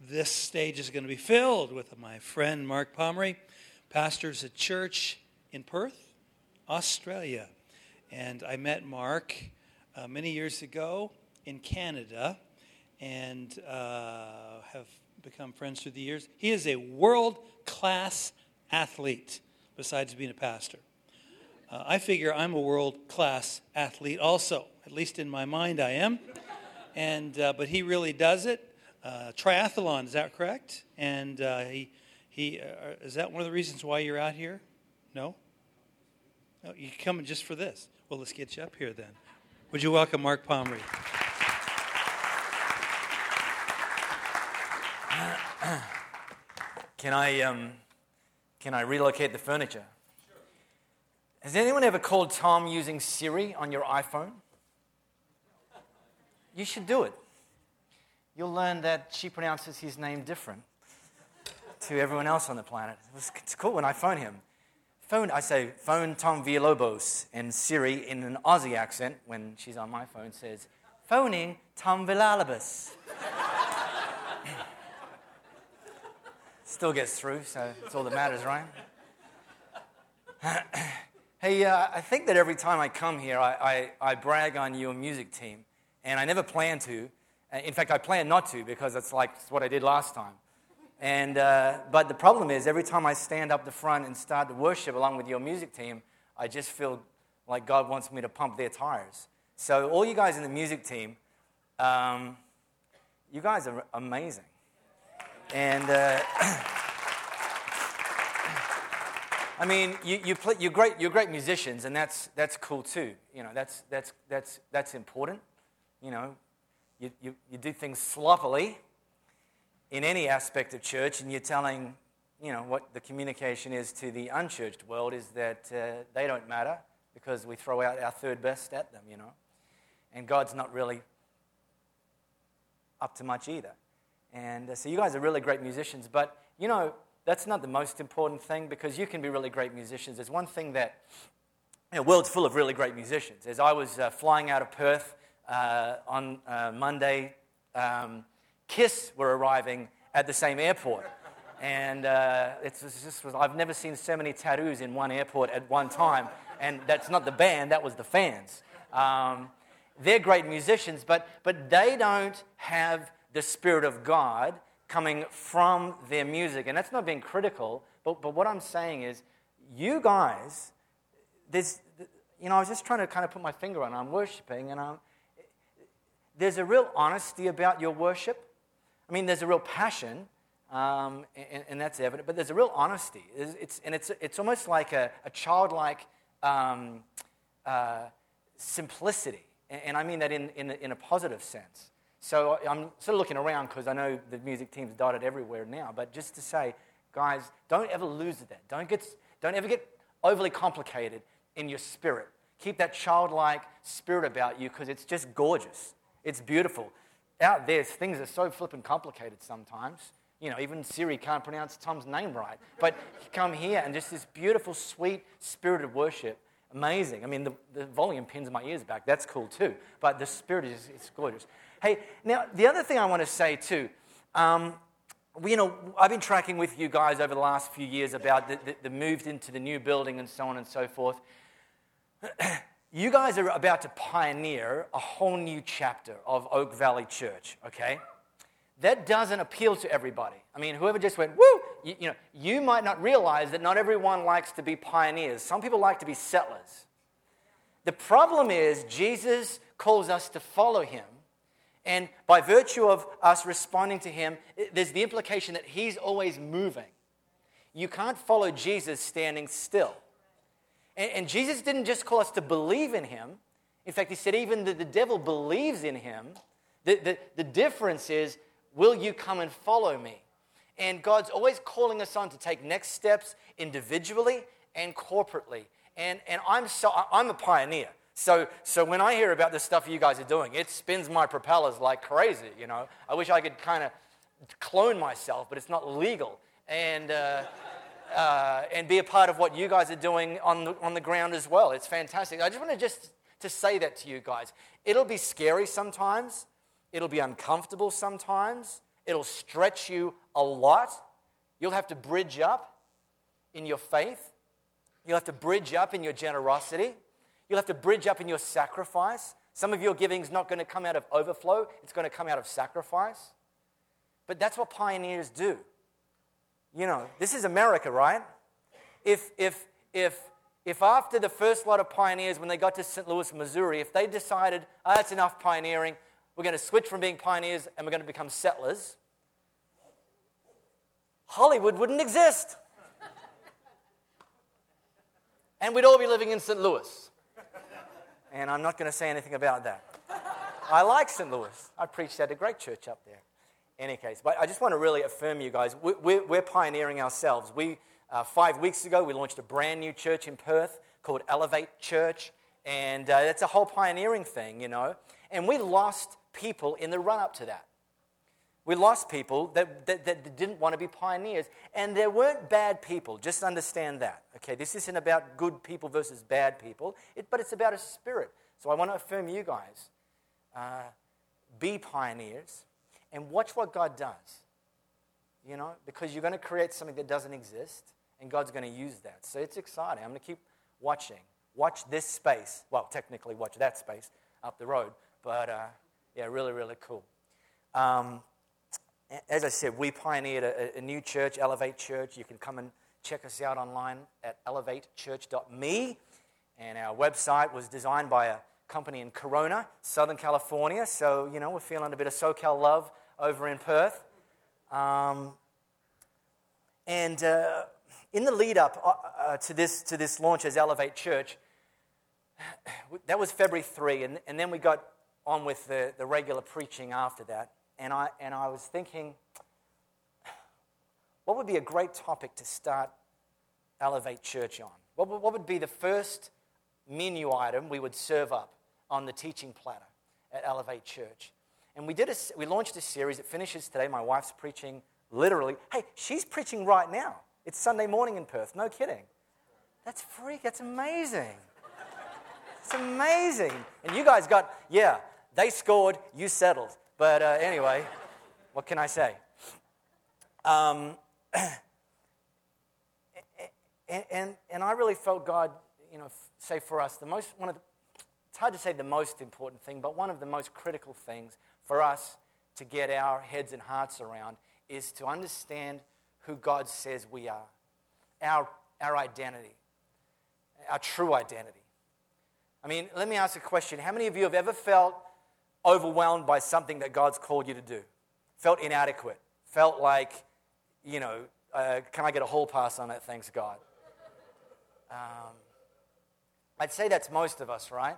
this stage is going to be filled with my friend Mark Pomeroy, pastors a church in Perth, Australia. And I met Mark uh, many years ago in Canada and uh, have become friends through the years. He is a world class athlete, besides being a pastor. Uh, I figure I'm a world class athlete also, at least in my mind I am. And, uh, but he really does it. Uh, triathlon, is that correct? And uh, he, he, uh, is that one of the reasons why you're out here? No? no? You coming just for this? Well, let's get you up here then. Would you welcome Mark Pomeroy? Can I, um, can I relocate the furniture? Has anyone ever called Tom using Siri on your iPhone? You should do it. You'll learn that she pronounces his name different to everyone else on the planet. It's cool when I phone him. Phone, I say, phone Tom Villalobos, and Siri, in an Aussie accent, when she's on my phone, says, phoning Tom Villalobos. Still gets through, so it's all that matters, right? hey, uh, I think that every time I come here, I, I, I, brag on your music team, and I never plan to. Uh, in fact, I plan not to because it's like it's what I did last time. And, uh, but the problem is, every time I stand up the front and start to worship along with your music team, I just feel like God wants me to pump their tires. So, all you guys in the music team, um, you guys are amazing. And uh, I mean, you, you play, you're, great, you're great musicians, and that's, that's cool too. You know, that's, that's, that's, that's important. You know, you, you, you do things sloppily in any aspect of church, and you're telling, you know, what the communication is to the unchurched world is that uh, they don't matter because we throw out our third best at them, you know. And God's not really up to much either. And uh, so you guys are really great musicians, but you know, that's not the most important thing because you can be really great musicians. There's one thing that, you know, world's full of really great musicians. As I was uh, flying out of Perth uh, on uh, Monday, um, Kiss were arriving at the same airport. And uh, it's, it's just, I've never seen so many tattoos in one airport at one time. And that's not the band, that was the fans. Um, they're great musicians, but, but they don't have the Spirit of God coming from their music. And that's not being critical, but, but what I'm saying is, you guys, there's, you know, I was just trying to kind of put my finger on it. I'm worshiping, and I'm, there's a real honesty about your worship. I mean, there's a real passion, um, and, and, that's evident, but there's a real honesty. It's, it's and it's, it's almost like a, a childlike um, uh, simplicity. And, and, I mean that in, in, in a positive sense. So I'm sort of looking around because I know the music team's dotted everywhere now, but just to say, guys, don't ever lose that. Don't, get, don't ever get overly complicated in your spirit. Keep that childlike spirit about you because it's just gorgeous. It's beautiful. Out there, things are so flippin' complicated sometimes. You know, even Siri can't pronounce Tom's name right. But come here and just this beautiful, sweet, spirited worship. Amazing. I mean, the, the volume pins my ears back. That's cool too. But the spirit is it's gorgeous. Hey, now, the other thing I want to say too, um, you know, I've been tracking with you guys over the last few years about the, the, the move into the new building and so on and so forth. you guys are about to pioneer a whole new chapter of Oak Valley Church, okay? That doesn't appeal to everybody. I mean, whoever just went, woo, you, you know, you might not realize that not everyone likes to be pioneers. Some people like to be settlers. The problem is, Jesus calls us to follow him and by virtue of us responding to him, there's the implication that he's always moving. You can't follow Jesus standing still. And, and Jesus didn't just call us to believe in him. In fact, he said even that the devil believes in him. The, the, the difference is, will you come and follow me? And God's always calling us on to take next steps individually and corporately. And, and I'm, so, I'm a pioneer. So, so when I hear about the stuff you guys are doing, it spins my propellers like crazy, you know. I wish I could kind of clone myself, but it's not legal. And, uh, uh, and be a part of what you guys are doing on the, on the ground as well. It's fantastic. I just want to just to say that to you guys. It'll be scary sometimes. It'll be uncomfortable sometimes. It'll stretch you a lot. You'll have to bridge up in your faith. You'll have to bridge up in your generosity. You'll have to bridge up in your sacrifice. Some of your giving is not going to come out of overflow, it's going to come out of sacrifice. But that's what pioneers do. You know, this is America, right? If, if, if, if after the first lot of pioneers, when they got to St. Louis, Missouri, if they decided, oh, that's enough pioneering, we're going to switch from being pioneers and we're going to become settlers, Hollywood wouldn't exist. and we'd all be living in St. Louis. And I'm not going to say anything about that. I like St. Louis. I preached at a great church up there. Any case, but I just want to really affirm you guys. We're, we're pioneering ourselves. We, uh, five weeks ago, we launched a brand new church in Perth called Elevate Church. And uh, it's a whole pioneering thing, you know. And we lost people in the run up to that. We lost people that, that, that, didn't want to be pioneers. And there weren't bad people. Just understand that. Okay, this isn't about good people versus bad people, it, but it's about a spirit. So I want to affirm you guys uh, be pioneers and watch what God does. You know, because you're going to create something that doesn't exist, and God's going to use that. So it's exciting. I'm going to keep watching. Watch this space. Well, technically, watch that space up the road. But uh, yeah, really, really cool. Um, as I said, we pioneered a, a, new church, Elevate Church. You can come and check us out online at elevatechurch.me. And our website was designed by a company in Corona, Southern California. So, you know, we're feeling a bit of SoCal love over in Perth. Um, and uh, in the lead up uh, uh to, this, to this launch as Elevate Church, that was February 3, and, and then we got on with the, the regular preaching after that and I, and I was thinking, what would be a great topic to start Elevate Church on? What, what would be the first menu item we would serve up on the teaching platter at Elevate Church? And we, did a, we launched a series. It finishes today. My wife's preaching literally. Hey, she's preaching right now. It's Sunday morning in Perth. No kidding. That's freak. That's amazing. It's amazing. And you guys got, yeah, they scored, you settled. But uh, anyway, what can I say? Um, and, and, and I really felt God, you know, say for us, the most, one of the, it's hard to say the most important thing, but one of the most critical things for us to get our heads and hearts around is to understand who God says we are, our, our identity, our true identity. I mean, let me ask a question. How many of you have ever felt overwhelmed by something that God's called you to do, felt inadequate, felt like, you know, uh, can I get a hall pass on it? Thanks, God. Um, I'd say that's most of us, right?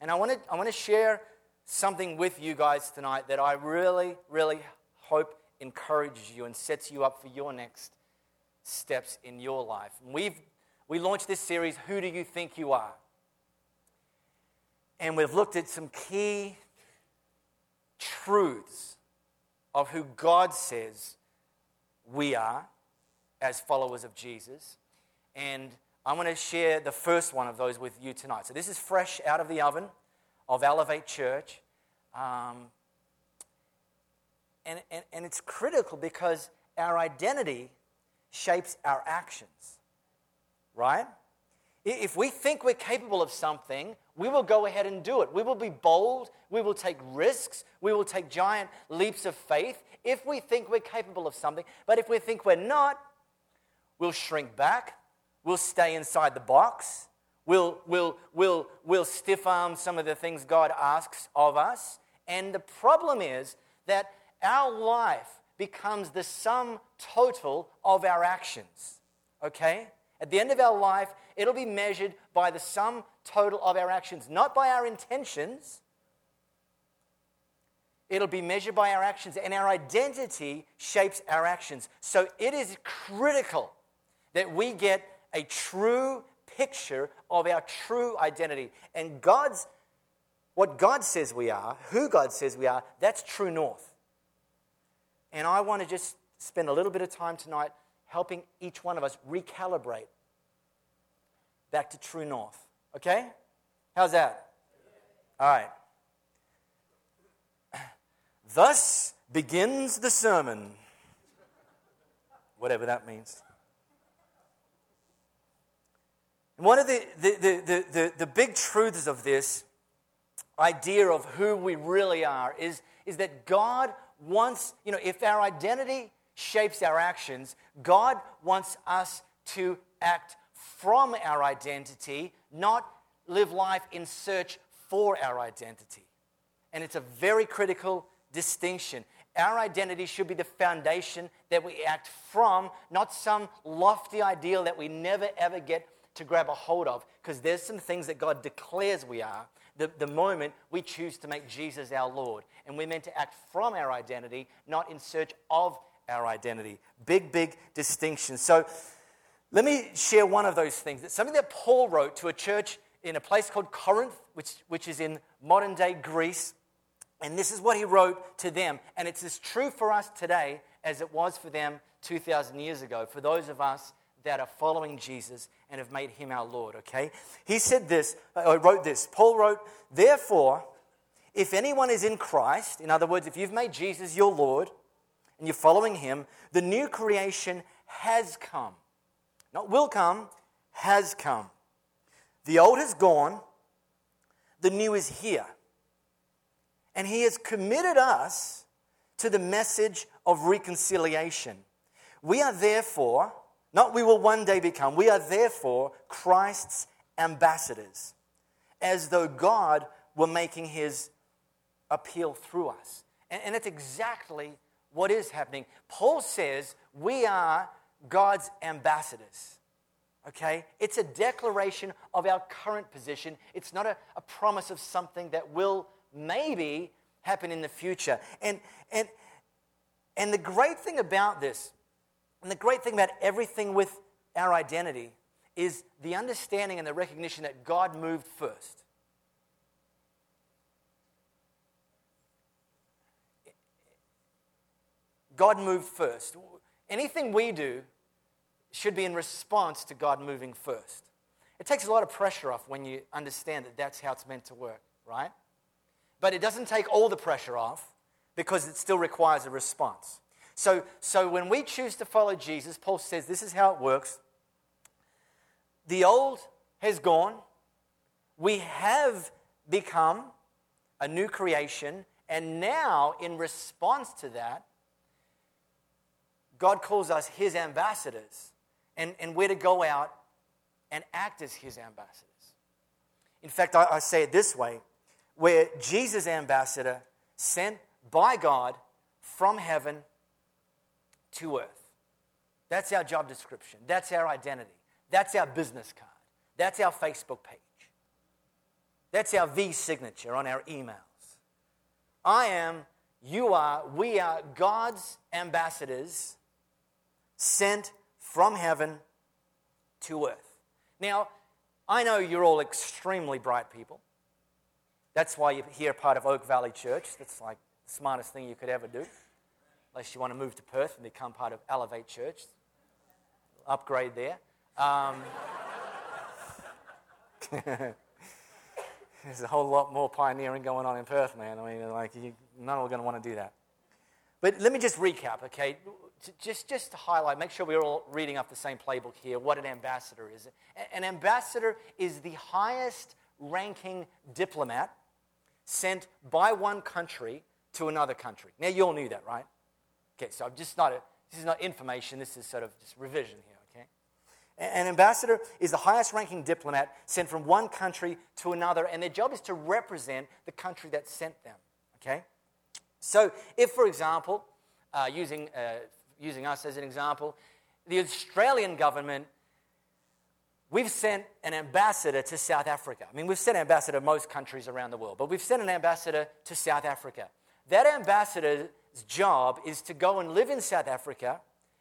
And I want to I want to share something with you guys tonight that I really, really hope encourages you and sets you up for your next steps in your life. we've we launched this series, Who Do You Think You Are? And we've looked at some key truths of who God says we are as followers of Jesus. And I want to share the first one of those with you tonight. So, this is fresh out of the oven of Elevate Church. Um, and, and, and it's critical because our identity shapes our actions, right? If we think we're capable of something, we will go ahead and do it. We will be bold. We will take risks. We will take giant leaps of faith if we think we're capable of something. But if we think we're not, we'll shrink back. We'll stay inside the box. We'll, we'll, we'll, we'll stiff arm some of the things God asks of us. And the problem is that our life becomes the sum total of our actions. Okay? At the end of our life, it'll be measured by the sum total of our actions, not by our intentions. It'll be measured by our actions, and our identity shapes our actions. So it is critical that we get a true picture of our true identity. And God's, what God says we are, who God says we are, that's true north. And I want to just spend a little bit of time tonight helping each one of us recalibrate back to true north. Okay? How's that? All right. Thus begins the sermon. Whatever that means. And one of the, the, the, the, the, big truths of this idea of who we really are is, is that God wants, you know, if our identity shapes our actions, God wants us to act from our identity, not live life in search for our identity. And it's a very critical distinction. Our identity should be the foundation that we act from, not some lofty ideal that we never ever get to grab a hold of because there's some things that God declares we are the, the moment we choose to make Jesus our Lord. And we're meant to act from our identity, not in search of our identity. Big, big distinction. So let me share one of those things. It's something that Paul wrote to a church in a place called Corinth, which, which is in modern day Greece. And this is what he wrote to them. And it's as true for us today as it was for them 2,000 years ago, for those of us that are following Jesus and have made him our Lord, okay? He said this, I uh, wrote this. Paul wrote, Therefore, if anyone is in Christ, in other words, if you've made Jesus your Lord and you're following him, the new creation has come. Not will come, has come. The old has gone, the new is here. And he has committed us to the message of reconciliation. We are therefore not we will one day become. We are therefore Christ's ambassadors, as though God were making his appeal through us. And, and that's exactly what is happening. Paul says we are God's ambassadors. Okay? It's a declaration of our current position. It's not a, a promise of something that will maybe happen in the future. And, and, and the great thing about this and the great thing about everything with our identity is the understanding and the recognition that God moved first. God moved first. Anything we do should be in response to God moving first. It takes a lot of pressure off when you understand that that's how it's meant to work, right? But it doesn't take all the pressure off because it still requires a response. So, so when we choose to follow Jesus, Paul says this is how it works. The old has gone. We have become a new creation. And now, in response to that, God calls us his ambassadors. And, and we're to go out and act as his ambassadors. In fact, I, I say it this way where Jesus' ambassador, sent by God from heaven to earth. That's our job description. That's our identity. That's our business card. That's our Facebook page. That's our V signature on our emails. I am, you are, we are God's ambassadors sent from heaven to earth. Now, I know you're all extremely bright people. That's why you're here part of Oak Valley Church. That's like the smartest thing you could ever do unless you want to move to Perth and become part of Elevate Church. Upgrade there. Um, there's a whole lot more pioneering going on in Perth, man. I mean, like, you, none are going to want to do that. But let me just recap, okay? Just, just to highlight, make sure we're all reading off the same playbook here, what an ambassador is. An ambassador is the highest ranking diplomat sent by one country to another country. Now, you all knew that, right? Okay, so I'm just not a, this is not information, this is sort of just revision here, okay? An ambassador is the highest ranking diplomat sent from one country to another, and their job is to represent the country that sent them, okay? So, if, for example, uh, using, uh, using us as an example, the Australian government, we've sent an ambassador to South Africa. I mean, we've sent an ambassador to most countries around the world, but we've sent an ambassador to South Africa. That ambassador job is to go and live in South Africa,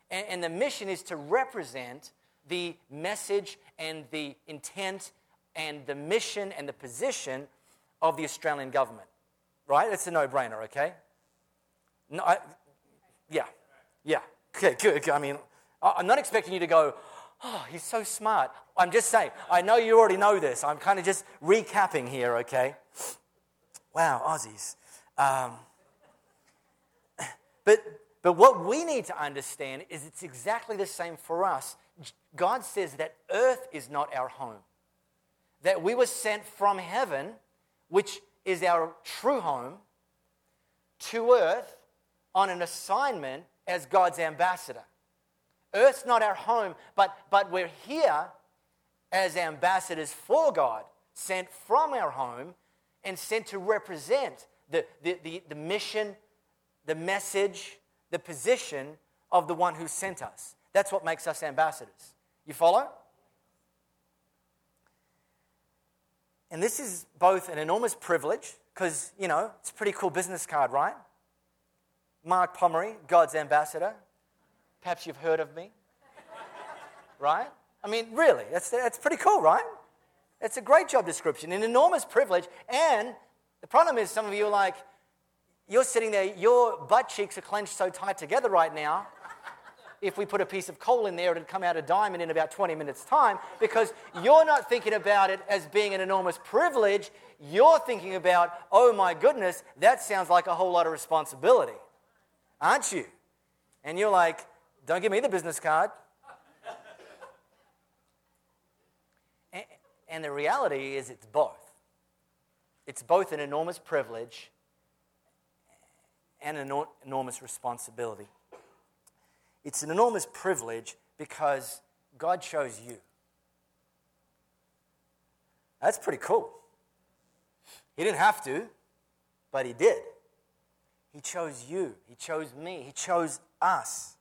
and, and the mission is to represent the message and the intent and the mission and the position of the Australian government. Right? It's a no brainer, okay? No, I, yeah, yeah. Okay, good. I mean, I'm not expecting you to go, oh, he's so smart. I'm just saying, I know you already know this. I'm kind of just recapping here, okay? Wow, Aussies. Um, But, but what we need to understand is it's exactly the same for us. God says that earth is not our home, that we were sent from heaven, which is our true home, to earth on an assignment as God's ambassador. Earth's not our home, but, but we're here as ambassadors for God, sent from our home and sent to represent the, the, the, the mission, the message, the position of the one who sent us. That's what makes us ambassadors. You follow? And this is both an enormous privilege, because, you know, it's a pretty cool business card, right? Mark Pomeroy, God's ambassador. Perhaps you've heard of me. right? I mean, really, that's, that's pretty cool, right? It's a great job description, an enormous privilege. And the problem is, some of you are like, you're sitting there, your butt cheeks are clenched so tight together right now. If we put a piece of coal in there, it'd come out a diamond in about 20 minutes' time because you're not thinking about it as being an enormous privilege. You're thinking about, oh my goodness, that sounds like a whole lot of responsibility, aren't you? And you're like, don't give me the business card. And the reality is, it's both. It's both an enormous privilege and an enormous responsibility. It's an enormous privilege because God chose you. That's pretty cool. He didn't have to, but He did. He chose you, He chose me, He chose us.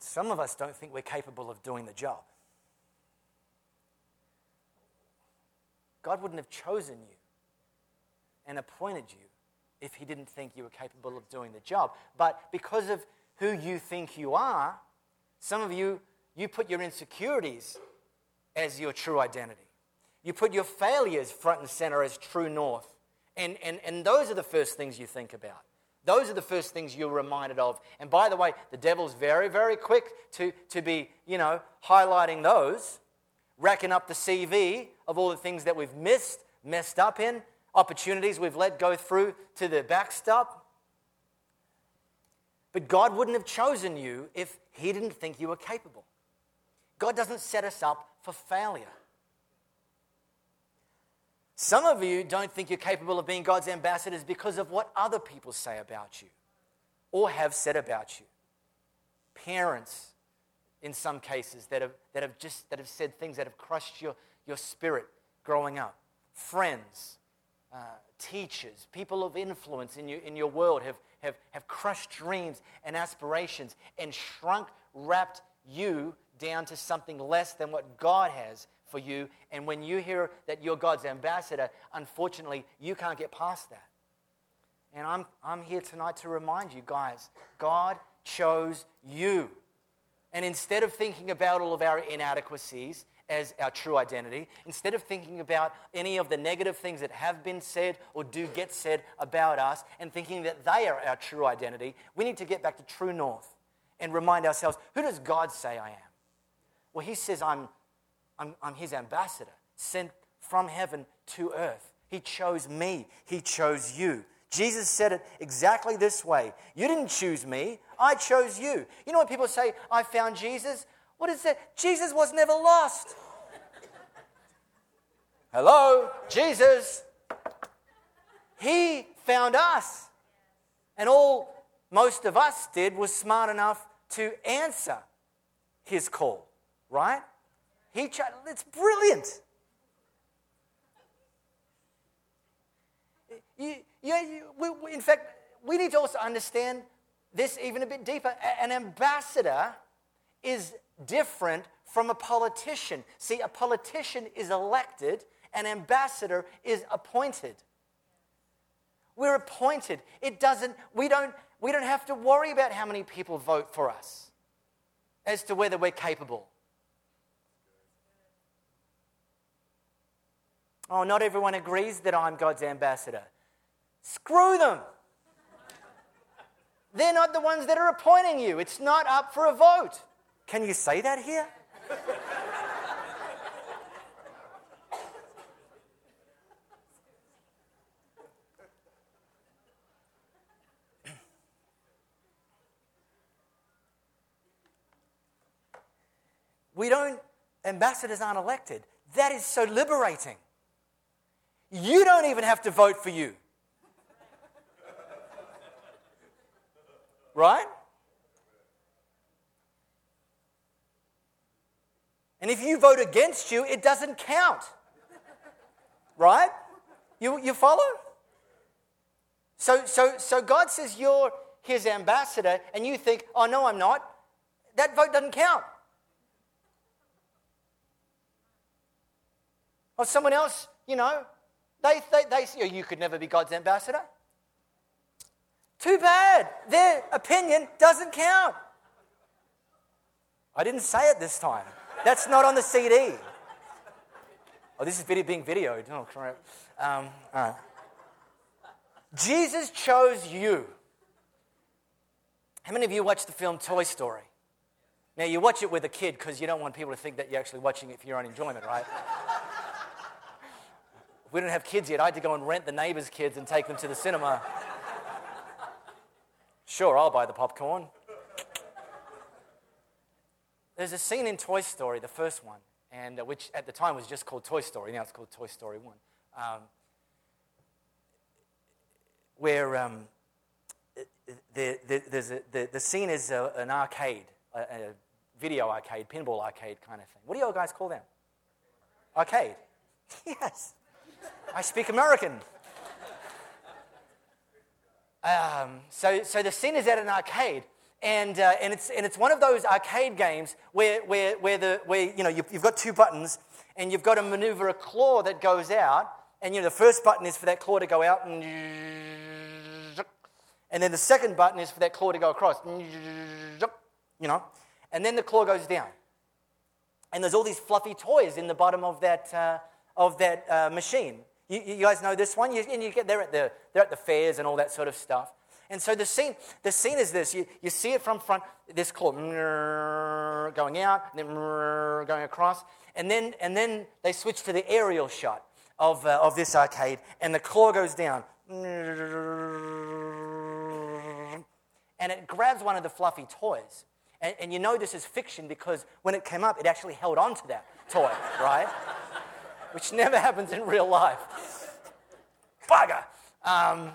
Some of us don't think we're capable of doing the job. God wouldn't have chosen you and appointed you if He didn't think you were capable of doing the job. But because of who you think you are, some of you, you put your insecurities as your true identity. You put your failures front and center as true north. And, and, and those are the first things you think about. Those are the first things you're reminded of. And by the way, the devil's very, very quick to, to be, you know, highlighting those, racking up the CV of all the things that we've missed, messed up in, opportunities we've let go through to the backstop. But God wouldn't have chosen you if He didn't think you were capable. God doesn't set us up for failure. Some of you don't think you're capable of being God's ambassadors because of what other people say about you or have said about you. Parents, in some cases, that have, that have just that have said things that have crushed your, your spirit growing up. Friends, uh, teachers, people of influence in your, in your world have, have, have crushed dreams and aspirations and shrunk, wrapped you down to something less than what God has for you. And when you hear that you're God's ambassador, unfortunately, you can't get past that. And I'm, I'm here tonight to remind you guys God chose you. And instead of thinking about all of our inadequacies as our true identity, instead of thinking about any of the negative things that have been said or do get said about us and thinking that they are our true identity, we need to get back to true north and remind ourselves who does God say I am? Well, He says I'm I'm, I'm his ambassador, sent from heaven to earth. He chose me, he chose you. Jesus said it exactly this way You didn't choose me, I chose you. You know what people say, I found Jesus? What is that? Jesus was never lost. Hello, Jesus. He found us. And all most of us did was smart enough to answer his call, right? He tried, it's brilliant. You, you, you, we, in fact, we need to also understand this even a bit deeper. An ambassador is different from a politician. See, a politician is elected, an ambassador is appointed. We're appointed. It doesn't, we don't, we don't have to worry about how many people vote for us as to whether we're capable. Oh, not everyone agrees that I'm God's ambassador. Screw them. They're not the ones that are appointing you. It's not up for a vote. Can you say that here? we don't, ambassadors aren't elected. That is so liberating. You don't even have to vote for you. Right? And if you vote against you, it doesn't count. Right? You, you follow? So, so, so God says you're his ambassador, and you think, oh, no, I'm not. That vote doesn't count. Or someone else, you know, they, they, they say, oh, you could never be God's ambassador. Too bad. Their opinion doesn't count. I didn't say it this time. That's not on the CD. Oh, this is video being videoed. Oh, correct. Um, all right. Jesus chose you. How many of you watched the film Toy Story? Now, you watch it with a kid because you don't want people to think that you're actually watching it for your own enjoyment, right? we don't have kids yet. I had to go and rent the neighbor's kids and take them to the cinema. Sure, I'll buy the popcorn. There's a scene in Toy Story, the first one, and uh, which at the time was just called Toy Story. Now it's called Toy Story 1. Um, where um, the, the, a, the, the, scene is a, an arcade, a, a, video arcade, pinball arcade kind of thing. What do you guys call them? Arcade. yes. I speak American. Um, so, so the scene is at an arcade, and, uh, and, it's, and it's one of those arcade games where, where, where, the, where you know, you've, you've got two buttons, and you've got to maneuver a claw that goes out, and you know, the first button is for that claw to go out, and, and then the second button is for that claw to go across, you know, and then the claw goes down. And there's all these fluffy toys in the bottom of that, uh, of that uh, machine. You, you, guys know this one? You, and you get, they're, at the, they're at the fairs and all that sort of stuff. And so the scene, the scene is this. You, you see it from front, this claw going out, and then going across. And then, and then they switch to the aerial shot of, uh, of this arcade, and the claw goes down. And it grabs one of the fluffy toys. And, and you know this is fiction because when it came up, it actually held on to that toy, right? which never happens in real life. Bugger. Um,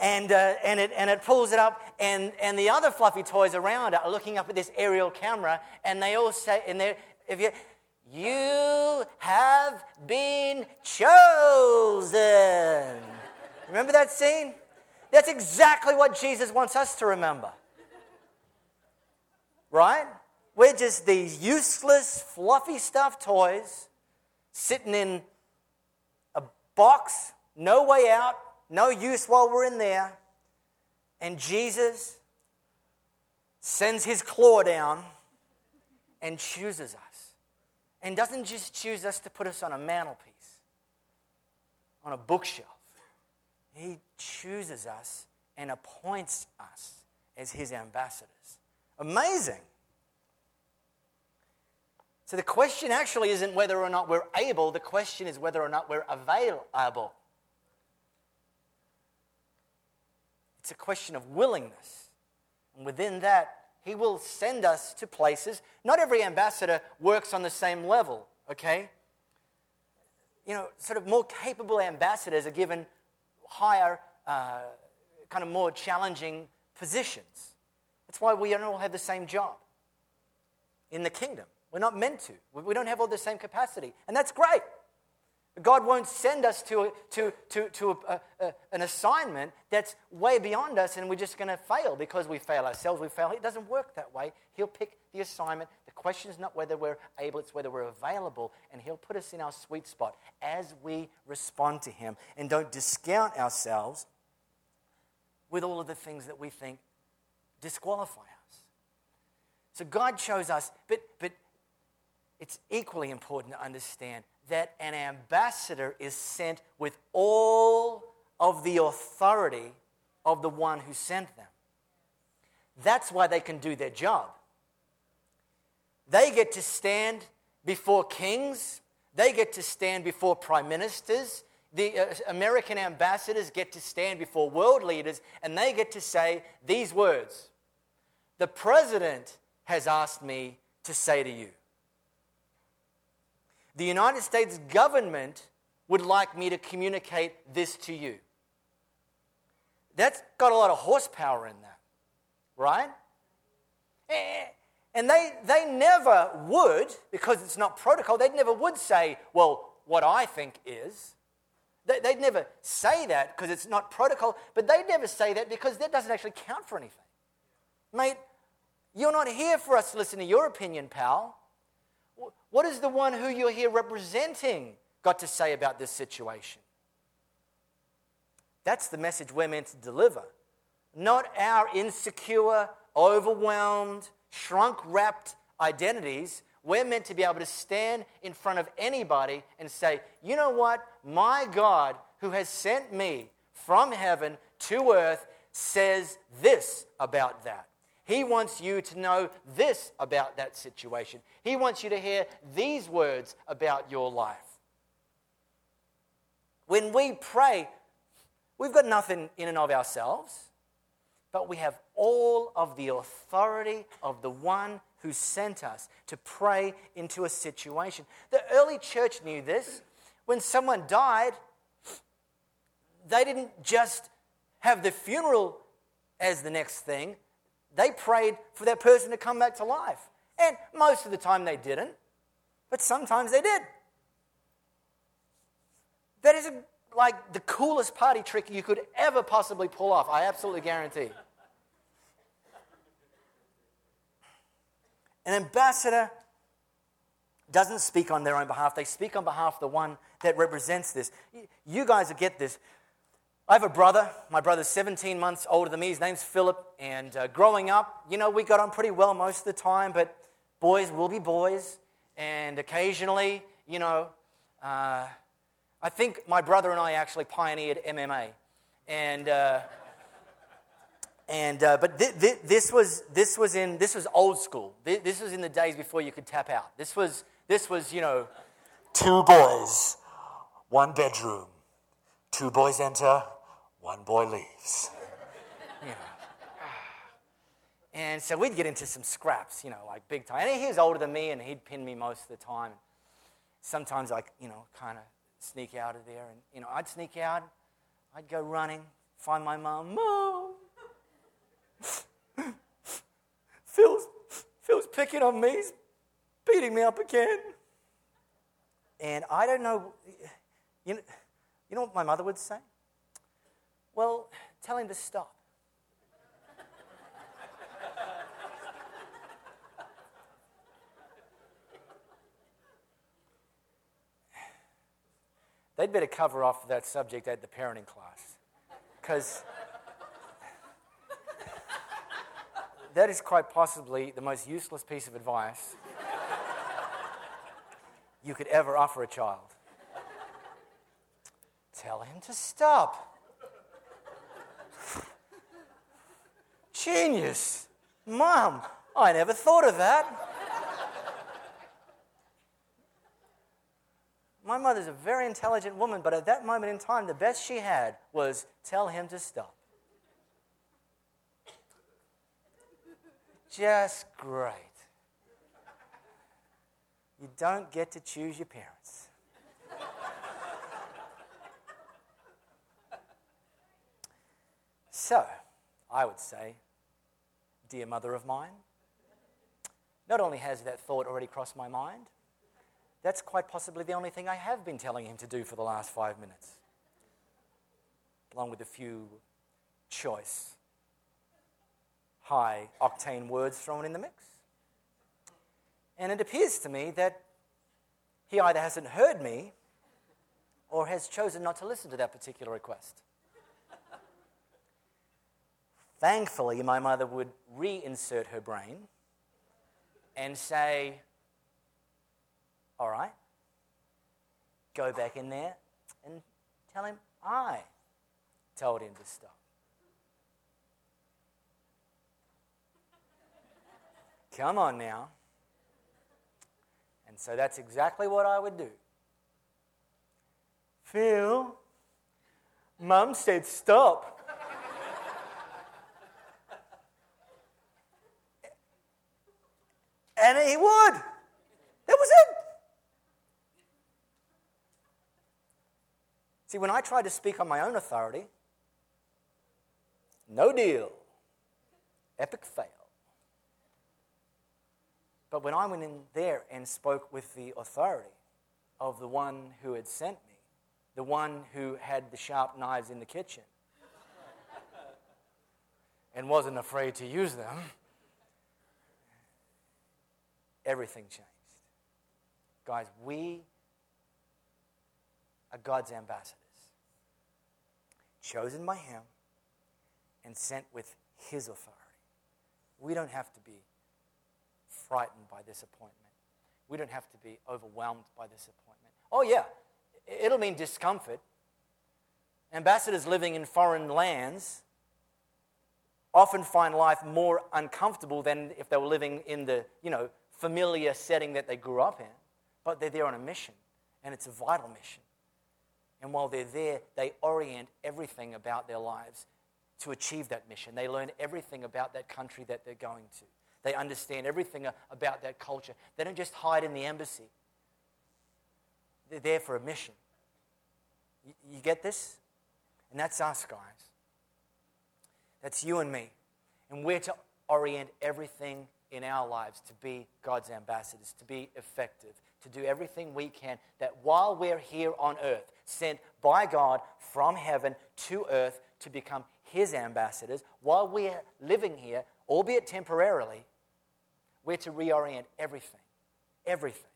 and, uh, and, it, and it pulls it up, and, and the other fluffy toys around are looking up at this aerial camera, and they all say, and they if you, you have been chosen. Remember that scene? That's exactly what Jesus wants us to remember. Right? We're just these useless, fluffy stuffed toys sitting in a box, no way out, no use while we're in there. And Jesus sends his claw down and chooses us. And doesn't just choose us to put us on a mantelpiece, on a bookshelf. He chooses us and appoints us as his ambassadors. Amazing. So the question actually isn't whether or not we're able, the question is whether or not we're available. It's a question of willingness. And within that, he will send us to places. Not every ambassador works on the same level, okay? You know, sort of more capable ambassadors are given higher, uh, kind of more challenging positions. That's why we don't all have the same job in the kingdom. We're not meant to. We don't have all the same capacity. And that's great. God won't send us to, to, to, to a, a, an assignment that's way beyond us and we're just going to fail because we fail ourselves. We fail. It doesn't work that way. He'll pick the assignment. The question is not whether we're able, it's whether we're available. And He'll put us in our sweet spot as we respond to Him. And don't discount ourselves with all of the things that we think disqualify us. So God chose us, but, but it's equally important to understand that an ambassador is sent with all of the authority of the one who sent them. That's why they can do their job. They get to stand before kings, they get to stand before prime ministers. The uh, American ambassadors get to stand before world leaders and they get to say these words The president has asked me to say to you. The United States government would like me to communicate this to you. That's got a lot of horsepower in that, right? Eh, and they, they never would, because it's not protocol, they never would say, well, what I think is. They, would never say that because it's not protocol, but they'd never say that because that doesn't actually count for anything. Mate, you're not here for us to listen to your opinion, pal. What is the one who you're here representing got to say about this situation? That's the message we're meant to deliver. Not our insecure, overwhelmed, shrunk wrapped identities. We're meant to be able to stand in front of anybody and say, you know what? My God, who has sent me from heaven to earth, says this about that. He wants you to know this about that situation. He wants you to hear these words about your life. When we pray, we've got nothing in and of ourselves, but we have all of the authority of the one who sent us to pray into a situation. The early church knew this. When someone died, they didn't just have the funeral as the next thing, they prayed for that person to come back to life. And most of the time they didn't, but sometimes they did. That is a, like the coolest party trick you could ever possibly pull off, I absolutely guarantee. An ambassador doesn't speak on their own behalf, they speak on behalf of the one that represents this. You guys get this. I have a brother. My brother's 17 months older than me. His name's Philip. And uh, growing up, you know, we got on pretty well most of the time, but boys will be boys. And occasionally, you know, uh, I think my brother and I actually pioneered MMA. And, uh, and uh, but th- th- this, was, this, was in, this was old school. Th- this was in the days before you could tap out. This was, this was you know, two boys, one bedroom. Two boys enter, one boy leaves. You know. Ah. And so we'd get into some scraps, you know, like big time. And he was older than me, and he'd pin me most of the time. Sometimes, like, you know, kind of sneak out of there. And, you know, I'd sneak out, I'd go running, find my mom. Mom! Phil's, Phil's picking on me, he's beating me up again. And I don't know, you know, you know what my mother would say? Well, tell him to stop. They'd better cover off that subject at the parenting class. Because that is quite possibly the most useless piece of advice you could ever offer a child. Tell him to stop. Genius. Mom, I never thought of that. My mother's a very intelligent woman, but at that moment in time, the best she had was tell him to stop. Just great. You don't get to choose your parents. so, I would say, dear mother of mine, not only has that thought already crossed my mind, that's quite possibly the only thing I have been telling him to do for the last five minutes, along with a few choice, high octane words thrown in the mix. And it appears to me that he either hasn't heard me or has chosen not to listen to that particular request. Thankfully, my mother would reinsert her brain and say, All right, go back in there and tell him I told him to stop. Come on now. And so that's exactly what I would do. Phil, Mum said stop. And he would. That was it. See, when I tried to speak on my own authority, no deal. Epic fail. But when I went in there and spoke with the authority of the one who had sent me, the one who had the sharp knives in the kitchen, and wasn't afraid to use them, everything changed. Guys, we are God's ambassadors, chosen by Him and sent with His authority. We don't have to be frightened by this appointment. We don't have to be overwhelmed by this appointment. Oh, yeah, it'll mean discomfort. Ambassadors living in foreign lands often find life more uncomfortable than if they were living in the, you know, familiar setting that they grew up in. But they're there on a mission, and it's a vital mission. And while they're there, they orient everything about their lives to achieve that mission. They learn everything about that country that they're going to. They understand everything about that culture. They don't just hide in the embassy, they're there for a mission. You, get this? And that's us, guys. That's you and me. And we're to orient everything in our lives to be God's ambassadors, to be effective, to do everything we can that while we're here on earth, sent by God from heaven to earth to become His ambassadors, while we're living here, albeit temporarily, we're to reorient everything, everything,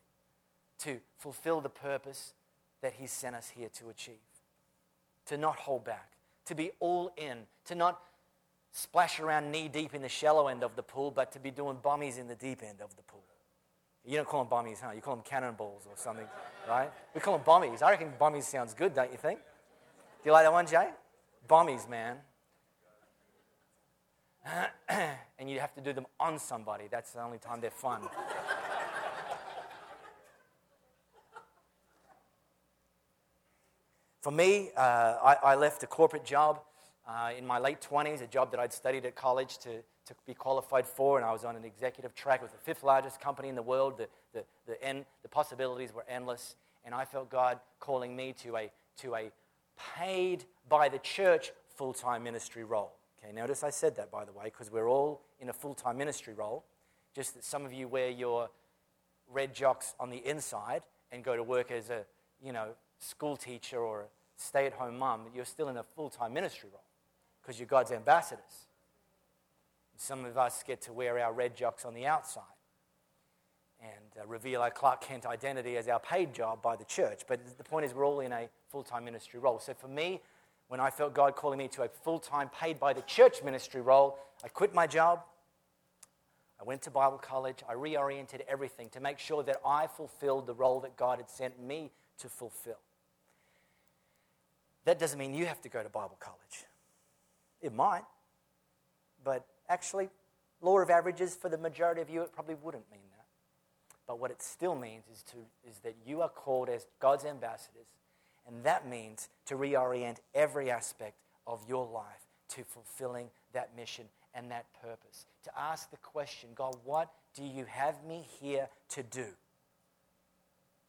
to fulfill the purpose that He sent us here to achieve. To not hold back, to be all in, to not splash around knee deep in the shallow end of the pool, but to be doing bummies in the deep end of the pool. You don't call them bummies, huh? You call them cannonballs or something, right? We call them bummies. I reckon bummies sounds good, don't you think? Do you like that one, Jay? Bummies, man. and you have to do them on somebody. That's the only time they're fun. For me, uh, I, I, left a corporate job uh, in my late 20s, a job that I'd studied at college to, to be qualified for, and I was on an executive track with the fifth largest company in the world. The, the, the, the possibilities were endless, and I felt God calling me to a, to a paid by the church full time ministry role. Okay, notice I said that, by the way, because we're all in a full time ministry role. Just that some of you wear your red jocks on the inside and go to work as a, you know, school teacher or a stay at home mum, you're still in a full time ministry role because you're God's ambassadors. Some of us get to wear our red jocks on the outside and uh, reveal our Clark Kent identity as our paid job by the church. But the point is, we're all in a full time ministry role. So for me, when I felt God calling me to a full time, paid by the church ministry role, I quit my job. I went to Bible college. I reoriented everything to make sure that I fulfilled the role that God had sent me to fulfill. That doesn't mean you have to go to Bible college. It might. But actually, law of averages, for the majority of you, it probably wouldn't mean that. But what it still means is, to, is that you are called as God's ambassadors and that means to reorient every aspect of your life to fulfilling that mission and that purpose. To ask the question, God, what do you have me here to do?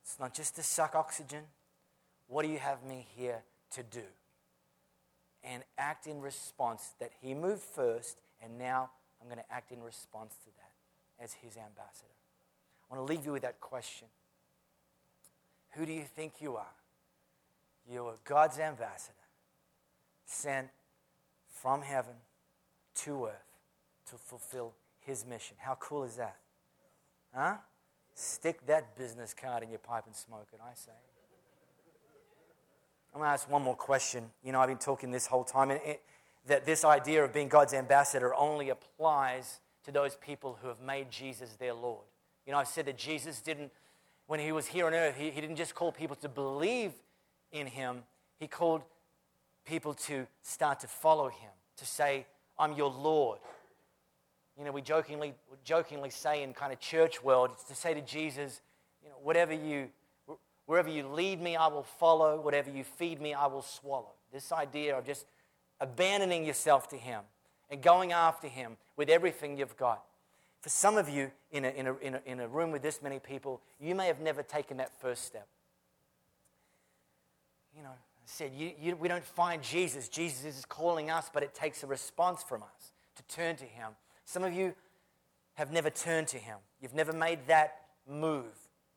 It's not just to suck oxygen. What do you have me here to do? And act in response that He moved first, and now I'm going to act in response to that as His ambassador. I want to leave you with that question Who do you think you are? You are God's ambassador, sent from heaven to earth to fulfill his mission. How cool is that? Huh? Stick that business card in your pipe and smoke it, I say. I'm going to ask one more question. You know, I've been talking this whole time, and it, that this idea of being God's ambassador only applies to those people who have made Jesus their Lord. You know, I've said that Jesus didn't, when he was here on earth, he, he didn't just call people to believe in him, he called people to start to follow him, to say, I'm your Lord. You know, we jokingly, jokingly say in kind of church world, to say to Jesus, you know, whatever you, wherever you lead me, I will follow. Whatever you feed me, I will swallow. This idea of just abandoning yourself to him and going after him with everything you've got. For some of you in a, in, a, in, a, in a room with this many people, you may have never taken that first step. You know, I said, you, you, we don't find Jesus. Jesus is calling us, but it takes a response from us to turn to Him. Some of you have never turned to Him, you've never made that move.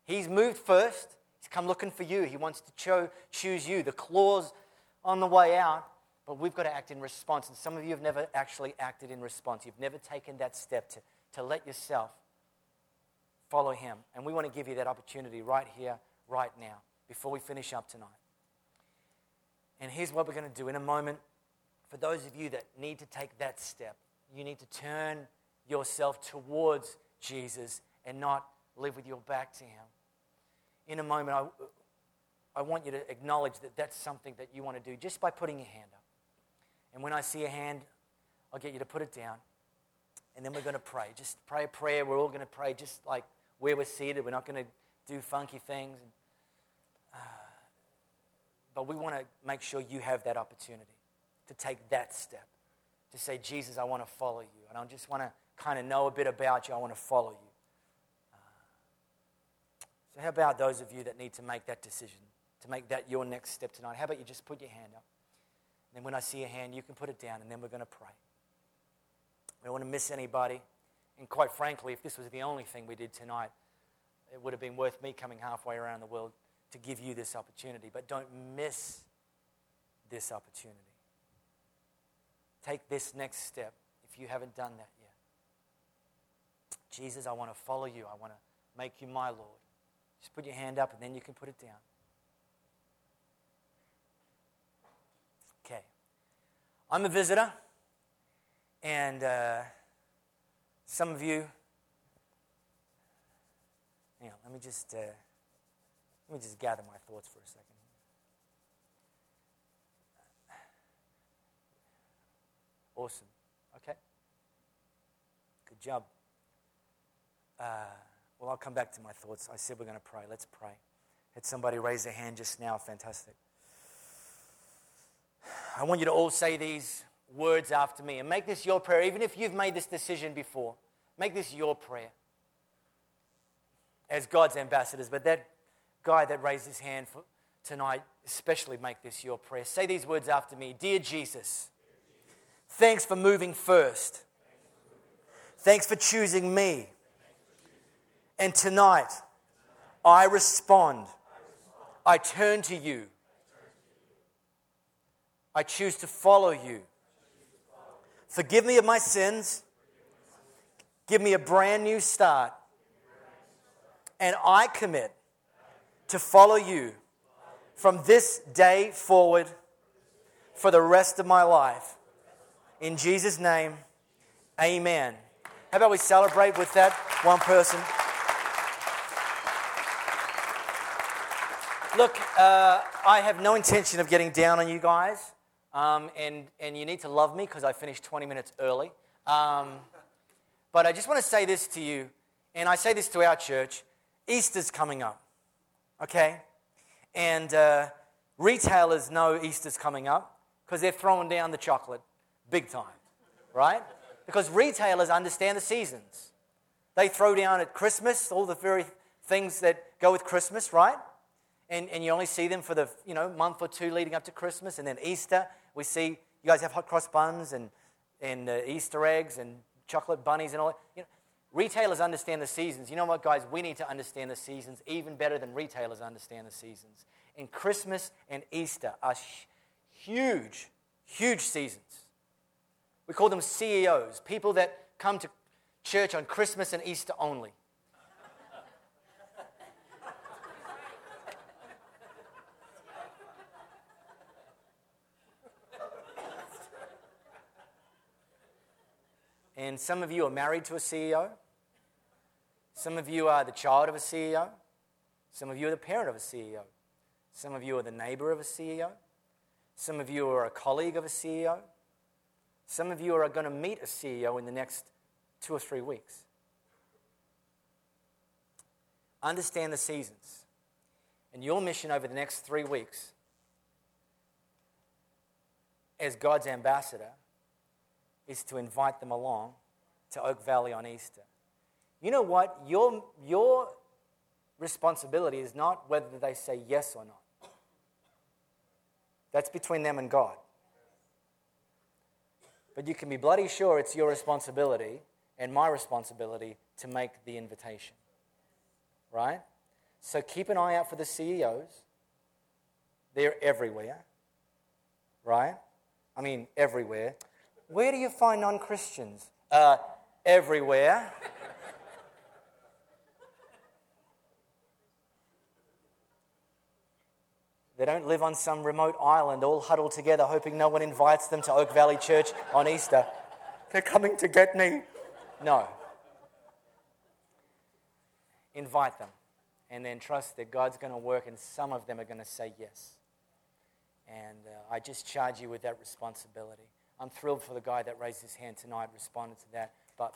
He's moved first, He's come looking for you. He wants to cho- choose you. The claw's on the way out, but we've got to act in response. And some of you have never actually acted in response. You've never taken that step to, to let yourself follow Him. And we want to give you that opportunity right here, right now, before we finish up tonight. And here's what we're going to do in a moment. For those of you that need to take that step, you need to turn yourself towards Jesus and not live with your back to Him in a moment, I, I want you to acknowledge that that's something that you want to do just by putting your hand up. And when I see a hand, I'll get you to put it down. And then we're going to pray. Just pray a prayer. We're all going to pray just like where we're seated. We're not going to do funky things. Uh, but we want to make sure you have that opportunity to take that step, to say, Jesus, I want to follow you. And I just want to kind of know a bit about you. I want to follow you. So, how about those of you that need to make that decision, to make that your next step tonight? How about you just put your hand up? And then when I see a hand, you can put it down, and then we're going to pray. We don't want to miss anybody. And quite frankly, if this was the only thing we did tonight, it would have been worth me coming halfway around the world to give you this opportunity. But don't miss this opportunity. Take this next step if you haven't done that yet. Jesus, I want to follow you. I want to make you my Lord. Just put your hand up and then you can put it down. Okay. I'm a visitor, and uh, some of you. Hang on, let me just uh, let me just gather my thoughts for a second. Awesome. Okay. Good job. Uh, well, I'll come back to my thoughts. I said we're going to pray. Let's pray. Had somebody raise their hand just now. Fantastic. I want you to all say these words after me and make this your prayer. Even if you've made this decision before, make this your prayer as God's ambassadors. But that guy that raised his hand for tonight, especially make this your prayer. Say these words after me Dear Jesus, thanks for moving first. Thanks for choosing me and tonight, I respond. I turn to you. I choose to follow you. Forgive me of my sins. Give me a brand new start. And I commit to follow you from this day forward for the rest of my life. In Jesus' name, amen. How about we celebrate with that one person? Look, uh, I have no intention of getting down on you guys, um, and, and you need to love me because I finished 20 minutes early. Um, but I just want to say this to you, and I say this to our church Easter's coming up, okay? And uh, retailers know Easter's coming up because they're throwing down the chocolate big time, right? Because retailers understand the seasons. They throw down at Christmas all the very things that go with Christmas, right? And, and you only see them for the you know month or two leading up to Christmas, and then Easter. We see you guys have hot cross buns and and uh, Easter eggs and chocolate bunnies and all that. You know, retailers understand the seasons. You know what, guys? We need to understand the seasons even better than retailers understand the seasons. And Christmas and Easter are huge, huge seasons. We call them CEOs, people that come to church on Christmas and Easter only. And some of you are married to a CEO. Some of you are the child of a CEO. Some of you are the parent of a CEO. Some of you are the neighbor of a CEO. Some of you are a colleague of a CEO. Some of you are going to meet a CEO in the next two or three weeks. Understand the seasons. And your mission over the next three weeks as God's ambassador is to invite them along to Oak Valley on Easter you know what? Your, your responsibility is not whether they say yes or not. That's between them and God. But you can be bloody sure it's your responsibility and my responsibility to make the invitation. Right? So keep an eye out for the CEOs. They're everywhere. Right? I mean, everywhere. Where do you find non Christians? Uh, everywhere. They don't live on some remote island all huddled together, hoping no one invites them to Oak Valley Church on Easter. They're coming to get me. No. Invite them and then trust that God's going to work, and some of them are going to say yes. And uh, I just charge you with that responsibility. I'm thrilled for the guy that raised his hand tonight, responded to that. But,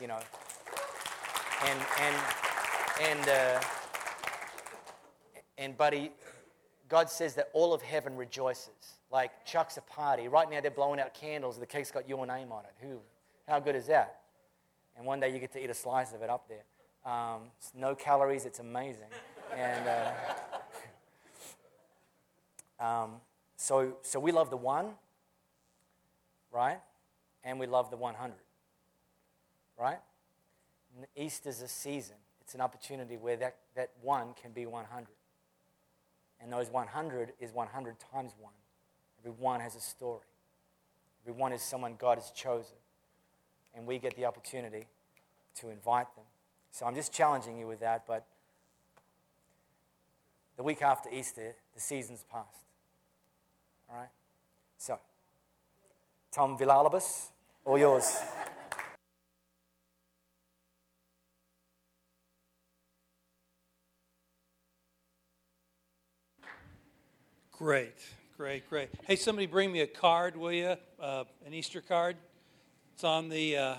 you know, and, and, and, uh, and buddy, God says that all of heaven rejoices. Like Chuck's a party. Right now they're blowing out candles. The cake's got your name on it. Who? How good is that? And one day you get to eat a slice of it up there. Um, no calories. It's amazing. And uh, um, so, so we love the one, right? And we love the 100, right? Easter's a season. It's an opportunity where that, that one can be 100. And those 100 is 100 times 1. Every one has a story. Every one is someone God has chosen. And we get the opportunity to invite them. So I'm just challenging you with that, but the week after Easter, the season's passed. All right? So, Tom Villalobos, all yours. Great, great, great. Hey, somebody bring me a card, will you? Uh, an Easter card. It's on the uh,